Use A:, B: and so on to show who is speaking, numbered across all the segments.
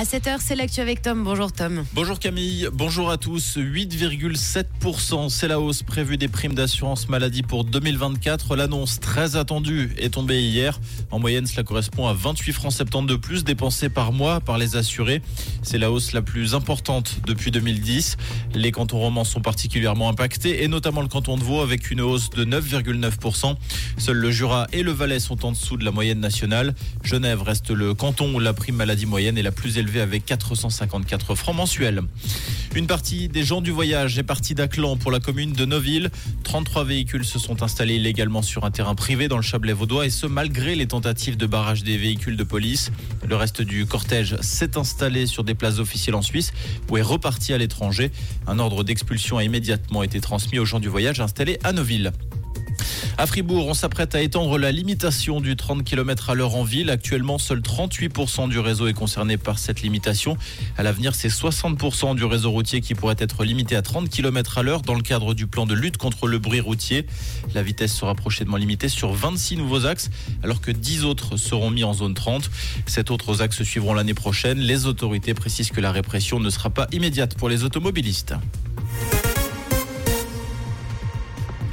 A: À 7h, c'est l'actu avec Tom. Bonjour Tom.
B: Bonjour Camille, bonjour à tous. 8,7%, c'est la hausse prévue des primes d'assurance maladie pour 2024. L'annonce très attendue est tombée hier. En moyenne, cela correspond à 28 francs 70 de plus dépensés par mois par les assurés. C'est la hausse la plus importante depuis 2010. Les cantons romans sont particulièrement impactés et notamment le canton de Vaud avec une hausse de 9,9%. Seuls le Jura et le Valais sont en dessous de la moyenne nationale. Genève reste le canton où la prime maladie moyenne est la plus élevée avec 454 francs mensuels. Une partie des gens du voyage est partie d'Aclan pour la commune de Neuville. 33 véhicules se sont installés illégalement sur un terrain privé dans le Chablais vaudois et ce malgré les tentatives de barrage des véhicules de police. Le reste du cortège s'est installé sur des places officielles en Suisse ou est reparti à l'étranger. Un ordre d'expulsion a immédiatement été transmis aux gens du voyage installés à Neuville. À Fribourg, on s'apprête à étendre la limitation du 30 km à l'heure en ville. Actuellement, seul 38% du réseau est concerné par cette limitation. À l'avenir, c'est 60% du réseau routier qui pourrait être limité à 30 km à l'heure dans le cadre du plan de lutte contre le bruit routier. La vitesse sera prochainement limitée sur 26 nouveaux axes, alors que 10 autres seront mis en zone 30. Sept autres axes suivront l'année prochaine. Les autorités précisent que la répression ne sera pas immédiate pour les automobilistes.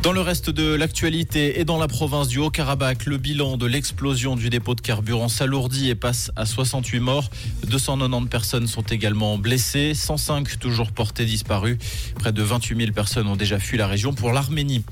B: Dans le reste de l'actualité et dans la province du Haut-Karabakh, le bilan de l'explosion du dépôt de carburant s'alourdit et passe à 68 morts. 290 personnes sont également blessées, 105 toujours portées disparues. Près de 28 000 personnes ont déjà fui la région pour l'Arménie.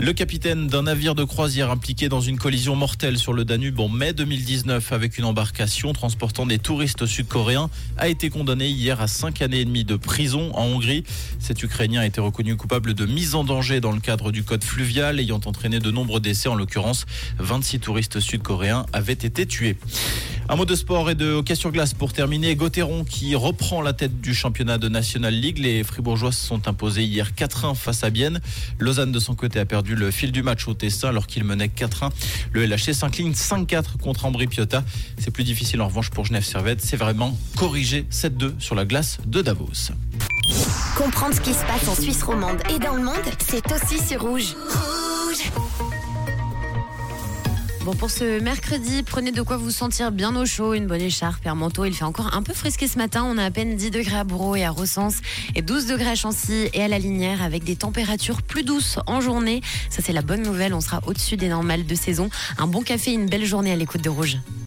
B: Le capitaine d'un navire de croisière impliqué dans une collision mortelle sur le Danube en mai 2019 avec une embarcation transportant des touristes sud-coréens a été condamné hier à 5 années et demie de prison en Hongrie. Cet Ukrainien a été reconnu coupable de mise en danger dans le cadre du code fluvial ayant entraîné de nombreux décès. En l'occurrence, 26 touristes sud-coréens avaient été tués. Un mot de sport et de hockey sur glace pour terminer. Gauthieron qui reprend la tête du championnat de National League. Les Fribourgeois se sont imposés hier 4-1 face à Bienne. Lausanne de son côté a perdu le fil du match au Tessin alors qu'il menait 4-1. Le LHC s'incline 5-4 contre Ambry Piotta. C'est plus difficile en revanche pour Genève Servette. C'est vraiment corrigé 7-2 sur la glace de Davos.
C: Comprendre ce qui se passe en Suisse romande et dans le monde, c'est aussi sur Rouge. Rouge
A: Bon, pour ce mercredi, prenez de quoi vous sentir bien au chaud, une bonne écharpe et un manteau. Il fait encore un peu frisqué ce matin. On a à peine 10 degrés à Bourreau et à Recense et 12 degrés à Chancy et à la Linière avec des températures plus douces en journée. Ça, c'est la bonne nouvelle. On sera au-dessus des normales de saison. Un bon café, une belle journée à l'écoute de Rouge.